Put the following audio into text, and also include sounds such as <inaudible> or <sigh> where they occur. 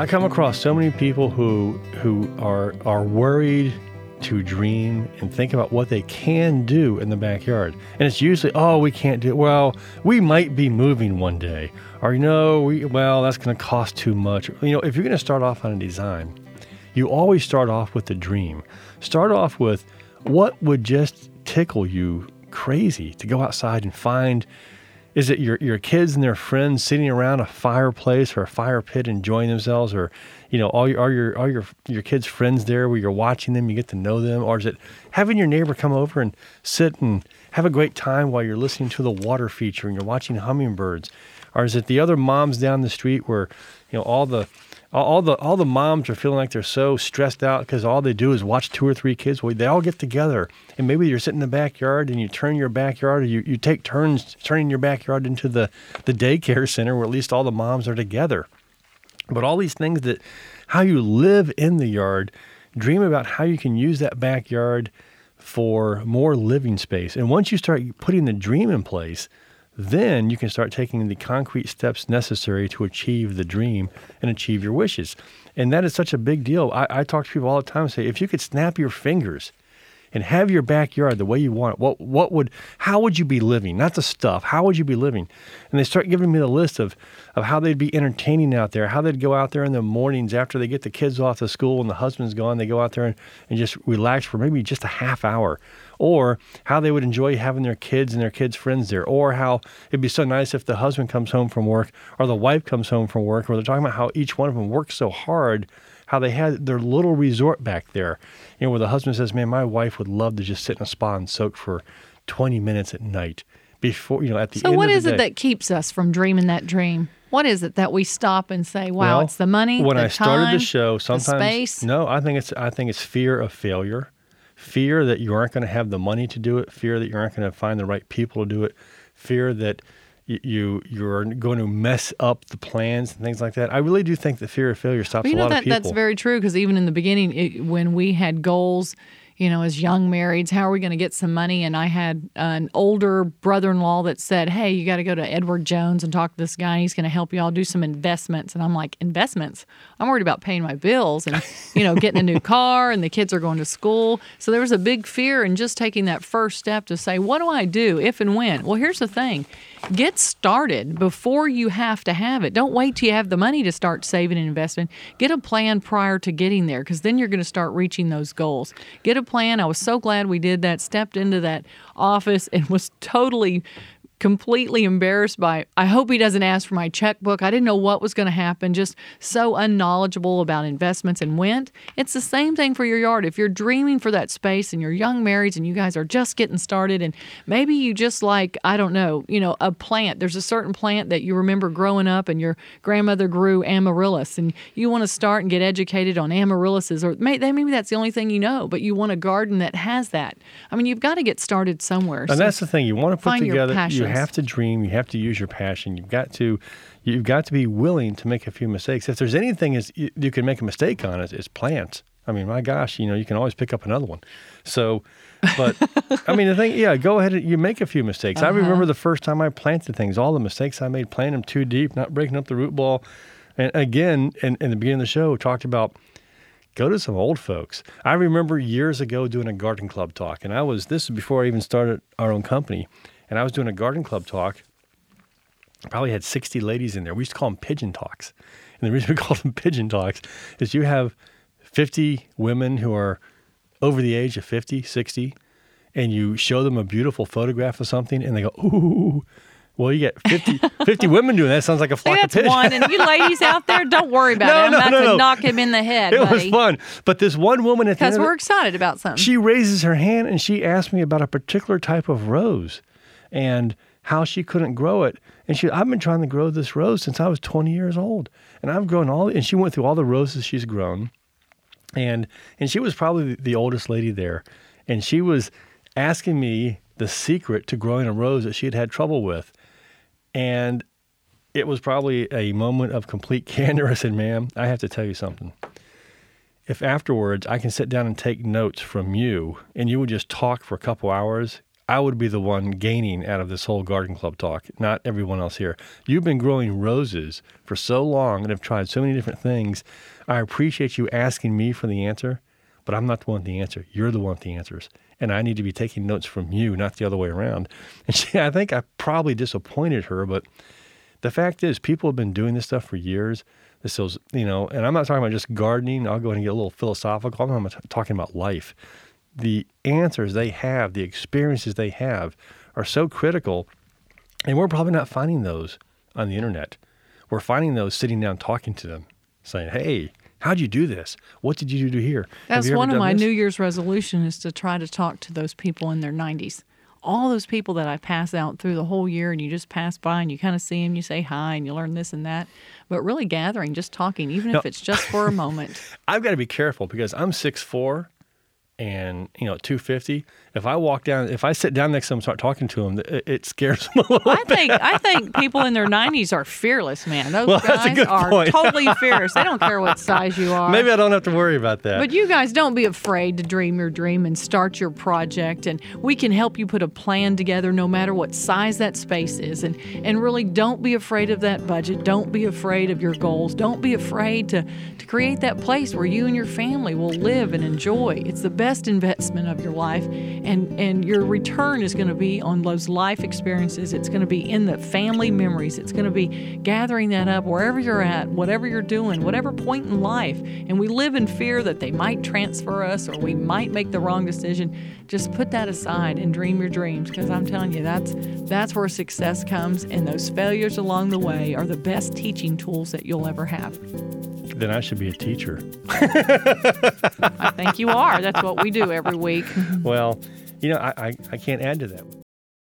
I come across so many people who who are are worried to dream and think about what they can do in the backyard. And it's usually, oh, we can't do it. Well, we might be moving one day. Or, you know, we, well, that's going to cost too much. You know, if you're going to start off on a design, you always start off with the dream. Start off with what would just tickle you crazy to go outside and find is it your, your kids and their friends sitting around a fireplace or a fire pit enjoying themselves? Or you know all your all your all your your kids friends there where you're watching them you get to know them? Or is it having your neighbor come over and sit and have a great time while you're listening to the water feature and you're watching hummingbirds? Or is it the other moms down the street where you know all the all the all the moms are feeling like they're so stressed out because all they do is watch two or three kids. Well, they all get together, and maybe you're sitting in the backyard and you turn your backyard, or you, you take turns turning your backyard into the the daycare center where at least all the moms are together. But all these things that how you live in the yard, dream about how you can use that backyard for more living space. And once you start putting the dream in place, then you can start taking the concrete steps necessary to achieve the dream and achieve your wishes. And that is such a big deal. I, I talk to people all the time and say, if you could snap your fingers and have your backyard the way you want it, what what would how would you be living? Not the stuff. How would you be living? And they start giving me the list of of how they'd be entertaining out there, how they'd go out there in the mornings after they get the kids off to school and the husband's gone, they go out there and, and just relax for maybe just a half hour. Or how they would enjoy having their kids and their kids' friends there, or how it'd be so nice if the husband comes home from work or the wife comes home from work, or they're talking about how each one of them works so hard how they had their little resort back there, you know, where the husband says, "Man, my wife would love to just sit in a spa and soak for 20 minutes at night before, you know, at the so end what of the is day." it that keeps us from dreaming that dream? What is it that we stop and say, "Wow, Well, it's the money"? When the I started time, the show, the sometimes space. no, I think it's I think it's fear of failure, fear that you aren't going to have the money to do it, fear that you aren't going to find the right people to do it, fear that you you're going to mess up the plans and things like that. I really do think the fear of failure stops Well, you a know lot that of people. that's very true because even in the beginning, it, when we had goals, you know, as young marrieds, how are we going to get some money? And I had an older brother-in-law that said, "Hey, you got to go to Edward Jones and talk to this guy. He's going to help you all do some investments." And I'm like, "Investments? I'm worried about paying my bills and you know getting a new car and the kids are going to school." So there was a big fear in just taking that first step to say, "What do I do if and when?" Well, here's the thing: get started before you have to have it. Don't wait till you have the money to start saving and investing. Get a plan prior to getting there because then you're going to start reaching those goals. Get a plan. I was so glad we did that. Stepped into that office and <laughs> was totally completely embarrassed by I hope he doesn't ask for my checkbook. I didn't know what was going to happen, just so unknowledgeable about investments and went. It's the same thing for your yard. If you're dreaming for that space and you're young marrieds and you guys are just getting started and maybe you just like I don't know, you know, a plant. There's a certain plant that you remember growing up and your grandmother grew amaryllis and you want to start and get educated on amaryllises or maybe that's the only thing you know, but you want a garden that has that. I mean, you've got to get started somewhere. And So- that's the thing. You want to put find your together. You. Have to dream. You have to use your passion. You've got to. You've got to be willing to make a few mistakes. If there's anything is you, you can make a mistake on it, it's plants. I mean, my gosh, you know, you can always pick up another one. So, but <laughs> I mean, the thing, yeah, go ahead. and You make a few mistakes. I Uh-huh. remember the first time I planted things, all the mistakes I made, planting them too deep, not breaking up the root ball. And again, in, in the beginning of the show, talked about go to some old folks. I remember years ago doing a garden club talk, and I was this is before I even started our own company, and I was doing a garden club talk. Probably had 60 ladies in there. We used to call them pigeon talks. And the reason <laughs> we call them pigeon talks is you have 50 women who are over the age of 50, 60, and you show them a beautiful photograph of something, and they go, ooh. Well, you get 50, <laughs> 50 women doing that. Sounds like a flock of pigeons. one. And you ladies out there, don't worry about <laughs> No, it. I'm no, about no, to no. knock him in the head, It was fun. But this one woman at the Because we're excited about something. she raises her hand and she asked me about a particular type of rose and how she couldn't grow it. And she, I've been trying to grow this rose since I was 20 years old, and I've grown all. And she went through all the roses she's grown, and and she was probably the oldest lady there, and she was asking me the secret to growing a rose that she had had trouble with, and it was probably a moment of complete <laughs> candor. I said, "Ma'am, I have to tell you something." if afterwards I can sit down and take notes from you and you would just talk for a couple hours, I would be the one gaining out of this whole garden club talk, not everyone else here. You've been growing roses for so long and have tried so many different things. I appreciate you asking me for the answer, but I'm not the one with the answer. You're the one with the answers. And I need to be taking notes from you, not the other way around. <laughs> And she, I think I probably disappointed her, but the fact is, people have been doing this stuff for years. This is, you know, and I'm not talking about just gardening. I'll go ahead and get a little philosophical. I'm talking about life the answers they have, the experiences they have are so critical. And we're probably not finding those on the internet. We're finding those sitting down talking to them, saying, Hey, how'd you do this? What did you do here? That's one of my this? New Year's resolution is to try to talk to those people in their 90s. All those people that I pass out through the whole year, and you just pass by and you kind of see them, you say hi, and you learn this and that. But really gathering, just talking, even if it's just for a <laughs> moment. I've got to be careful because I'm six four and you know 250 if i walk down if i sit down next to them and start talking to them it, it scares <laughs> them a little i think i think people in their 90s are fearless man. Those well, guys are point. <laughs> totally fearless they don't care what size you are. Maybe i don't have to worry about that. But you guys don't be afraid to dream your dream and start your project and we can help you put a plan together no matter what size that space is. And and really don't be afraid of that budget. Don't be afraid of your goals. Don't be afraid to to create that place where you and your family will live and enjoy. It's the best best investment of your life and and your return is going to be on those life experiences. It's going to be in the family memories. It's going to be gathering that up wherever you're at whatever you're doing whatever point in life. And we live in fear that they might transfer us or we might make the wrong decision. Just put that aside and dream your dreams because i'm telling you that's that's where success comes and those failures along the way are the best teaching tools that you'll ever have then I should be a teacher. I think you are. That's what we do every week. well, you know, I, I, I can't add to that.